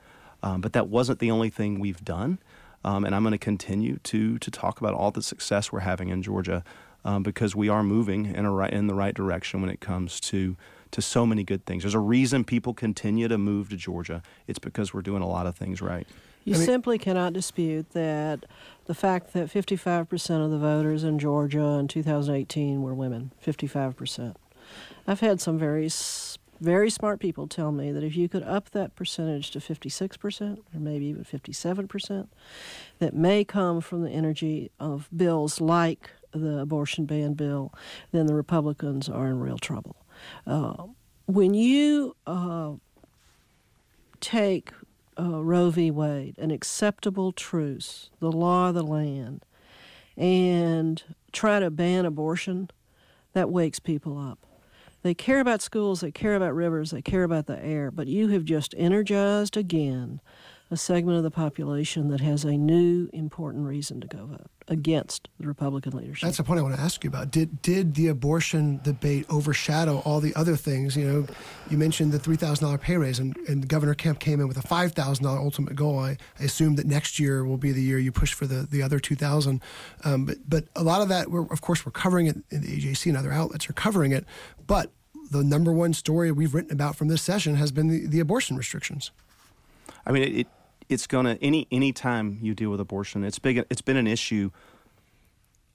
Um, but that wasn't the only thing we've done, um, and I'm going to continue to to talk about all the success we're having in Georgia um, because we are moving in a right in the right direction when it comes to to so many good things. There's a reason people continue to move to Georgia. It's because we're doing a lot of things right. You I mean, simply cannot dispute that the fact that 55% of the voters in Georgia in 2018 were women, 55%. I've had some very very smart people tell me that if you could up that percentage to 56% or maybe even 57%, that may come from the energy of bills like the abortion ban bill, then the Republicans are in real trouble. Uh, when you uh, take uh, Roe v. Wade, an acceptable truce, the law of the land, and try to ban abortion, that wakes people up. They care about schools, they care about rivers, they care about the air, but you have just energized again a segment of the population that has a new important reason to go vote against the Republican leadership. That's the point I want to ask you about. Did did the abortion debate overshadow all the other things? You know, you mentioned the three thousand dollar pay raise, and, and Governor Kemp came in with a five thousand dollar ultimate goal. I, I, assume that next year will be the year you push for the, the other two thousand. Um, but but a lot of that, we're, of course, we're covering it in the AJC and other outlets are covering it. But the number one story we've written about from this session has been the, the abortion restrictions. I mean, it, it's gonna any any time you deal with abortion, it's big. It's been an issue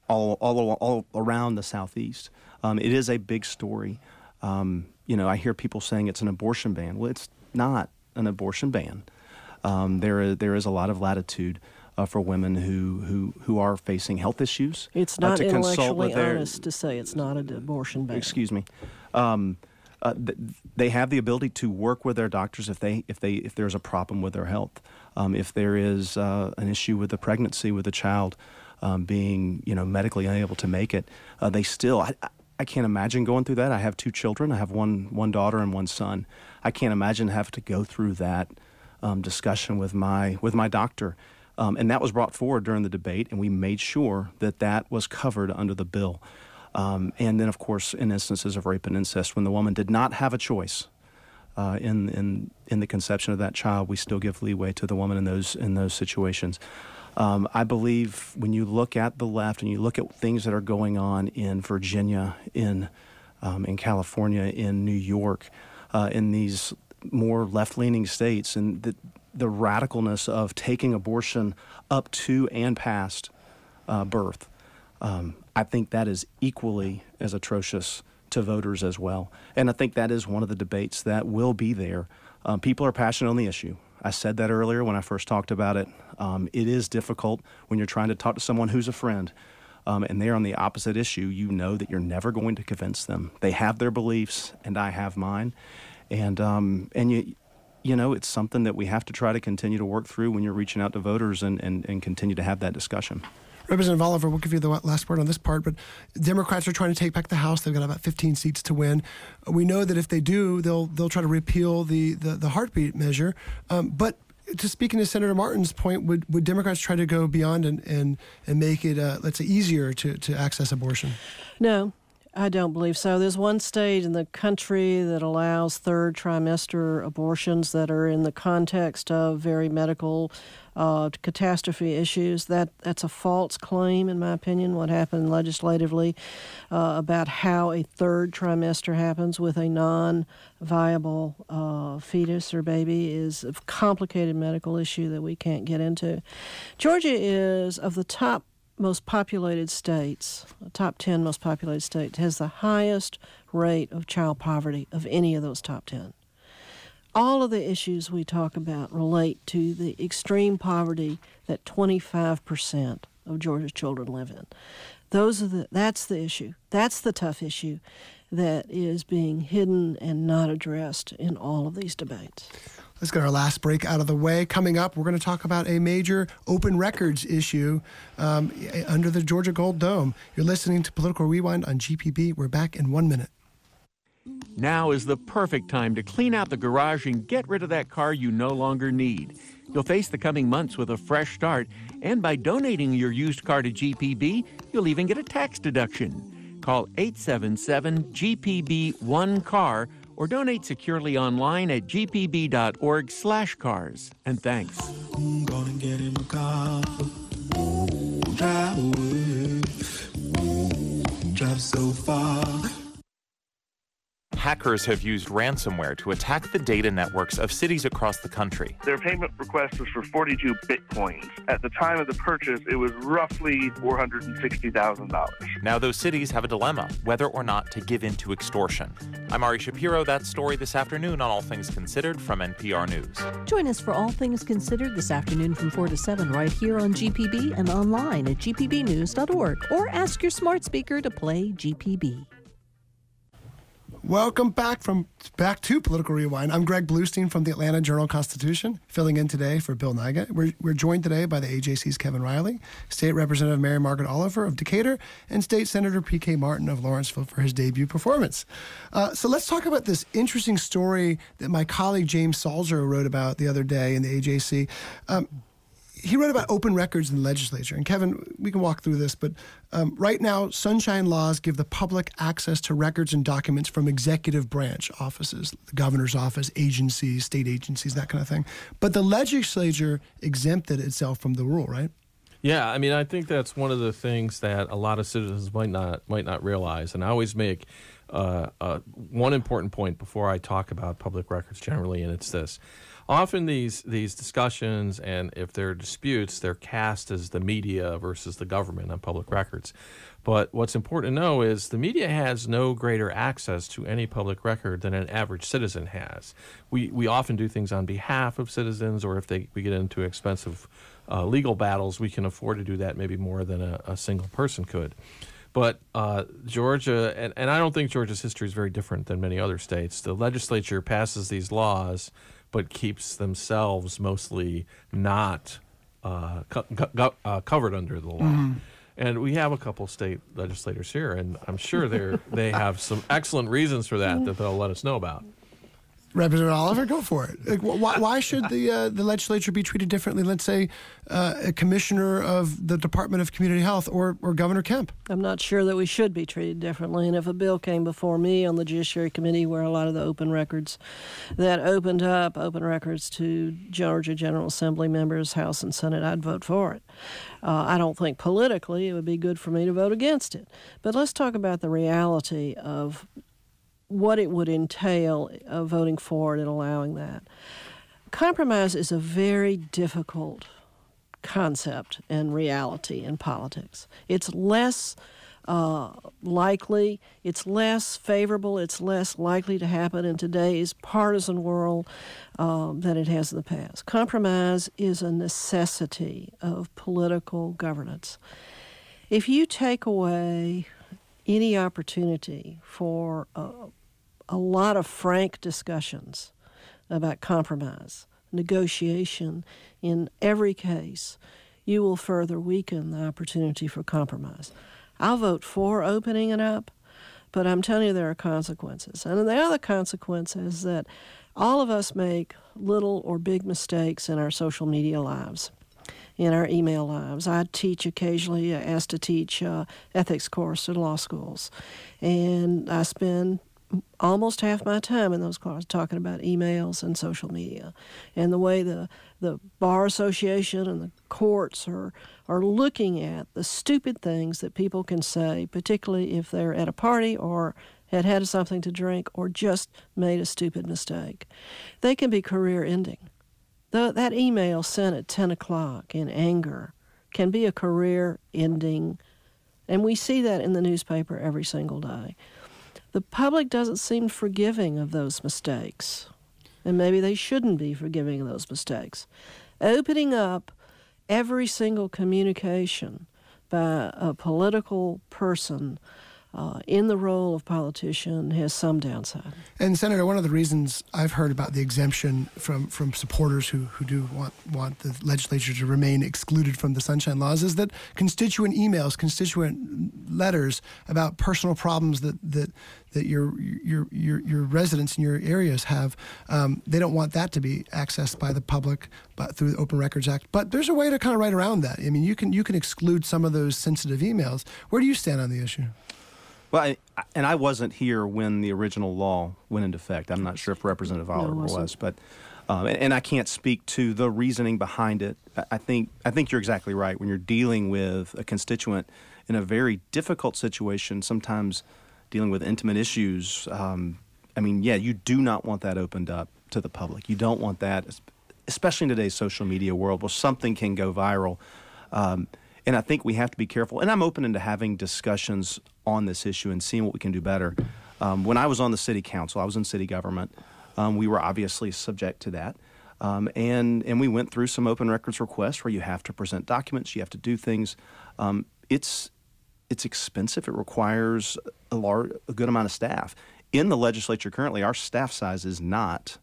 all all all around the southeast. Um, it is a big story. Um, you know, I hear people saying it's an abortion ban. Well, it's not an abortion ban. Um, there is, there is a lot of latitude uh, for women who, who who are facing health issues. It's not uh, intellectually honest to say it's not an abortion ban. Excuse me. Um, uh, th- they have the ability to work with their doctors if they if they if there's a problem with their health, um, if there is uh, an issue with the pregnancy with the child um, being you know medically unable to make it. Uh, they still I, I can't imagine going through that. I have two children. I have one one daughter and one son. I can't imagine having to go through that um, discussion with my with my doctor. Um, and that was brought forward during the debate, and we made sure that that was covered under the bill. Um, and then, of course, in instances of rape and incest, when the woman did not have a choice uh, in, in, in the conception of that child, we still give leeway to the woman in those, in those situations. Um, I believe when you look at the left and you look at things that are going on in Virginia, in, um, in California, in New York, uh, in these more left leaning states, and the, the radicalness of taking abortion up to and past uh, birth. Um, I think that is equally as atrocious to voters as well. And I think that is one of the debates that will be there. Um, people are passionate on the issue. I said that earlier when I first talked about it. Um, it is difficult when you're trying to talk to someone who's a friend um, and they're on the opposite issue. You know that you're never going to convince them. They have their beliefs, and I have mine. And, um, and you, you know, it's something that we have to try to continue to work through when you're reaching out to voters and, and, and continue to have that discussion. Representative Oliver, we'll give you the last word on this part, but Democrats are trying to take back the House. They've got about 15 seats to win. We know that if they do, they'll they'll try to repeal the the, the heartbeat measure. Um, but to speaking to Senator Martin's point, would, would Democrats try to go beyond and and, and make it uh, let's say easier to, to access abortion? No, I don't believe so. There's one state in the country that allows third trimester abortions that are in the context of very medical uh, catastrophe issues. That that's a false claim, in my opinion. What happened legislatively uh, about how a third trimester happens with a non-viable uh, fetus or baby is a complicated medical issue that we can't get into. Georgia is of the top most populated states, top 10 most populated states, has the highest rate of child poverty of any of those top 10. All of the issues we talk about relate to the extreme poverty that 25% of Georgia's children live in. Those are the that's the issue. That's the tough issue that is being hidden and not addressed in all of these debates. Let's get our last break out of the way. Coming up, we're going to talk about a major open records issue um, under the Georgia Gold Dome. You're listening to Political Rewind on GPB. We're back in one minute. Now is the perfect time to clean out the garage and get rid of that car you no longer need. You'll face the coming months with a fresh start, and by donating your used car to GPB, you'll even get a tax deduction. Call 877 GPB 1 CAR or donate securely online at gpb.org/cars. And thanks. Drive so far hackers have used ransomware to attack the data networks of cities across the country. Their payment request was for 42 bitcoins. At the time of the purchase, it was roughly $460,000. Now, those cities have a dilemma whether or not to give in to extortion. I'm Ari Shapiro. That story this afternoon on All Things Considered from NPR News. Join us for All Things Considered this afternoon from 4 to 7 right here on GPB and online at gpbnews.org or ask your smart speaker to play GPB. Welcome back from back to Political Rewind. I'm Greg Bluestein from the Atlanta Journal Constitution, filling in today for Bill Nigut. We're, we're joined today by the AJC's Kevin Riley, State Representative Mary Margaret Oliver of Decatur, and State Senator P.K. Martin of Lawrenceville for his debut performance. Uh, so let's talk about this interesting story that my colleague James Salzer wrote about the other day in the AJC. Um, he wrote about open records in the legislature. And Kevin, we can walk through this, but um, right now, sunshine laws give the public access to records and documents from executive branch offices, the governor's office, agencies, state agencies, that kind of thing. But the legislature exempted itself from the rule, right? Yeah, I mean, I think that's one of the things that a lot of citizens might not might not realize. And I always make uh, uh, one important point before I talk about public records generally, and it's this: often these these discussions and if there are disputes, they're cast as the media versus the government on public records. But what's important to know is the media has no greater access to any public record than an average citizen has. We we often do things on behalf of citizens, or if they we get into expensive uh, legal battles, we can afford to do that maybe more than a, a single person could. But uh, Georgia, and, and I don't think Georgia's history is very different than many other states. The legislature passes these laws, but keeps themselves mostly not uh, co- co- uh, covered under the law. Mm-hmm. And we have a couple state legislators here, and I'm sure they they have some excellent reasons for that that they'll let us know about. Representative Oliver, go for it. Like, why, why, should the uh, the legislature be treated differently? Let's say uh, a commissioner of the Department of Community Health or, or Governor Kemp. I'm not sure that we should be treated differently. And if a bill came before me on the Judiciary Committee, where a lot of the open records that opened up open records to Georgia General Assembly members, House and Senate, I'd vote for it. Uh, I don't think politically it would be good for me to vote against it. But let's talk about the reality of what it would entail uh, voting for it and allowing that. Compromise is a very difficult concept and reality in politics. It's less uh, likely, it's less favorable, it's less likely to happen in today's partisan world um, than it has in the past. Compromise is a necessity of political governance. If you take away any opportunity for uh, a lot of frank discussions about compromise, negotiation in every case, you will further weaken the opportunity for compromise. I'll vote for opening it up, but I'm telling you there are consequences. And the other consequence is that all of us make little or big mistakes in our social media lives in our email lives. I teach occasionally, asked to teach uh, ethics course at law schools, and I spend almost half my time in those classes talking about emails and social media and the way the, the bar association and the courts are, are looking at the stupid things that people can say, particularly if they're at a party or had had something to drink or just made a stupid mistake. They can be career ending. The, that email sent at 10 o'clock in anger can be a career ending, and we see that in the newspaper every single day. The public doesn't seem forgiving of those mistakes, and maybe they shouldn't be forgiving of those mistakes. Opening up every single communication by a political person uh, in the role of politician has some downside. And Senator, one of the reasons I've heard about the exemption from, from supporters who, who do want want the legislature to remain excluded from the Sunshine Laws is that constituent emails, constituent letters about personal problems that that that your your your your residents in your areas have, um, they don't want that to be accessed by the public, but through the Open Records Act. But there's a way to kind of write around that. I mean, you can you can exclude some of those sensitive emails. Where do you stand on the issue? Well, I, and I wasn't here when the original law went into effect. I'm not sure if Representative Oliver no, was, but um, and, and, I can't speak to the reasoning behind it. I think I think you're exactly right. When you're dealing with a constituent in a very difficult situation, sometimes dealing with intimate issues. Um, I mean, yeah, you do not want that opened up to the public. You don't want that, especially in today's social media world, where something can go viral. Um, and I think we have to be careful. And I'm open into having discussions on this issue and seeing what we can do better. Um, when I was on the city council, I was in city government. Um, we were obviously subject to that. Um, and, and we went through some open records requests where you have to present documents, you have to do things. Um, it's, it's expensive, it requires a, large, a good amount of staff. In the legislature currently, our staff size is not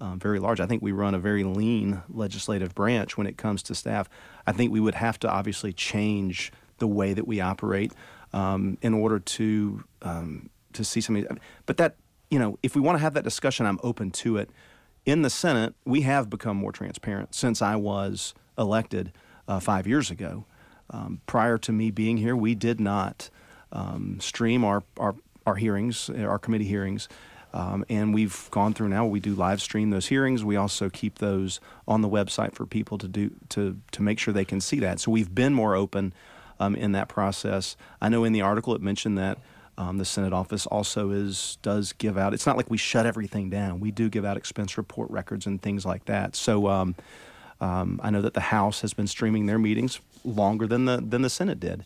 um, very large. I think we run a very lean legislative branch when it comes to staff. I think we would have to obviously change the way that we operate um, in order to um, to see something. But that you know, if we want to have that discussion, I'm open to it. In the Senate, we have become more transparent since I was elected uh, five years ago. Um, prior to me being here, we did not um, stream our, our our hearings, our committee hearings. Um, and we've gone through now. We do live stream those hearings. We also keep those on the website for people to do to to make sure they can see that. So we've been more open um, in that process. I know in the article it mentioned that um, the Senate office also is does give out. It's not like we shut everything down. We do give out expense report records and things like that. So um, um, I know that the House has been streaming their meetings longer than the than the Senate did.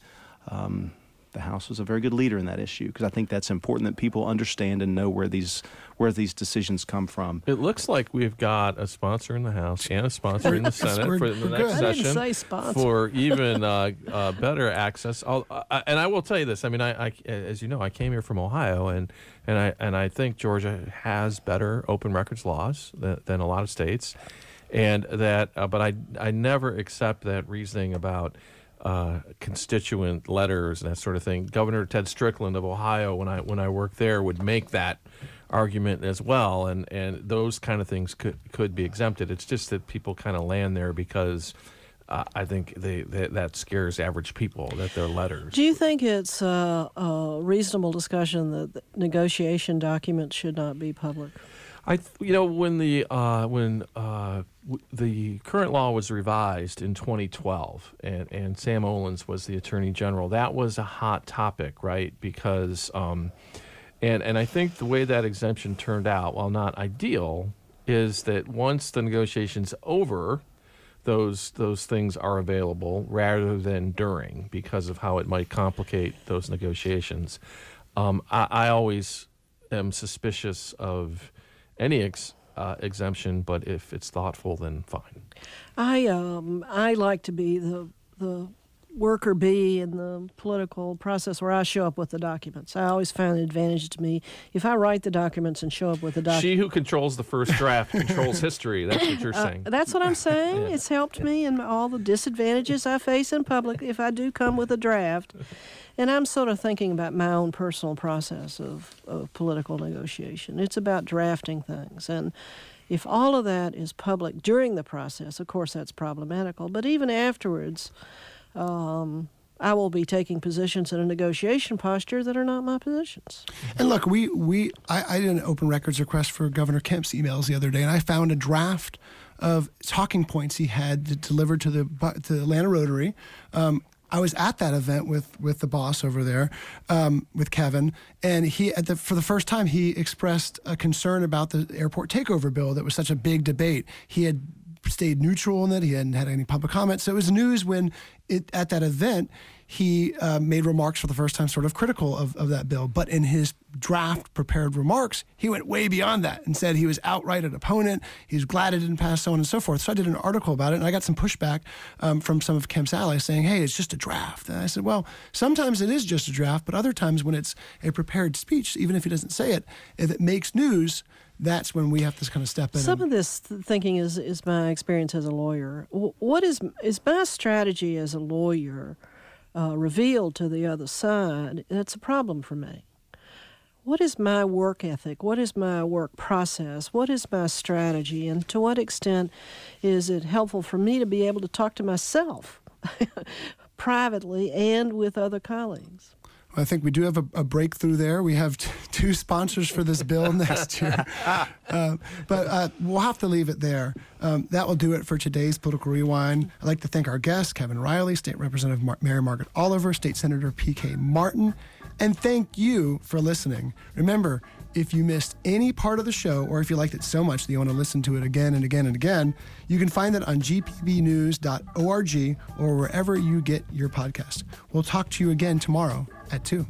Um, the House was a very good leader in that issue because I think that's important that people understand and know where these where these decisions come from. It looks like we've got a sponsor in the House and a sponsor in the Senate for the next good. I didn't session say sponsor. for even uh, uh, better access. I'll, I, and I will tell you this. I mean, I, I, as you know, I came here from Ohio, and and I and I think Georgia has better open records laws than, than a lot of states, and that. Uh, but I I never accept that reasoning about. Uh, constituent letters and that sort of thing. Governor Ted Strickland of Ohio, when I when I worked there, would make that argument as well, and and those kind of things could could be exempted. It's just that people kind of land there because uh, I think they, they that scares average people that they're letters. Do you think it's uh, a reasonable discussion that negotiation documents should not be public? I, you know, when the uh, when uh, w- the current law was revised in 2012, and, and Sam Olens was the Attorney General, that was a hot topic, right? Because, um, and and I think the way that exemption turned out, while not ideal, is that once the negotiations over, those those things are available rather than during because of how it might complicate those negotiations. Um, I, I always am suspicious of any ex, uh, exemption, but if it's thoughtful, then fine. I um, I like to be the the worker bee in the political process where I show up with the documents. I always find an advantage to me if I write the documents and show up with the documents. She who controls the first draft controls history. That's what you're saying. Uh, That's what I'm saying. Yeah. It's helped me in all the disadvantages I face in public if I do come with a draft. And I'm sort of thinking about my own personal process of, of political negotiation. It's about drafting things. And if all of that is public during the process, of course that's problematical. But even afterwards, um, I will be taking positions in a negotiation posture that are not my positions. And look, we we I, I did an open records request for Governor Kemp's emails the other day, and I found a draft of talking points he had delivered to the to the Atlanta Rotary. Um, I was at that event with with the boss over there, um, with Kevin, and he the for the first time he expressed a concern about the airport takeover bill that was such a big debate. He had stayed neutral in it. He hadn't had any public comments. So it was news when it at that event he uh, made remarks for the first time, sort of critical of, of that bill. But in his draft prepared remarks, he went way beyond that and said he was outright an opponent. He was glad it didn't pass, so on and so forth. So I did an article about it, and I got some pushback um, from some of Kemp's allies saying, "Hey, it's just a draft." And I said, "Well, sometimes it is just a draft, but other times when it's a prepared speech, even if he doesn't say it, if it makes news." That's when we have to kind of step in. Some and- of this thinking is, is my experience as a lawyer. What is is my strategy as a lawyer uh, revealed to the other side? That's a problem for me. What is my work ethic? What is my work process? What is my strategy? And to what extent is it helpful for me to be able to talk to myself privately and with other colleagues? I think we do have a, a breakthrough there. We have t- two sponsors for this bill next year. Um, but uh, we'll have to leave it there. Um, that will do it for today's Political Rewind. I'd like to thank our guests, Kevin Riley, State Representative Mar- Mary Margaret Oliver, State Senator P.K. Martin, and thank you for listening. Remember, if you missed any part of the show, or if you liked it so much that you want to listen to it again and again and again, you can find it on gpbnews.org or wherever you get your podcast. We'll talk to you again tomorrow at 2.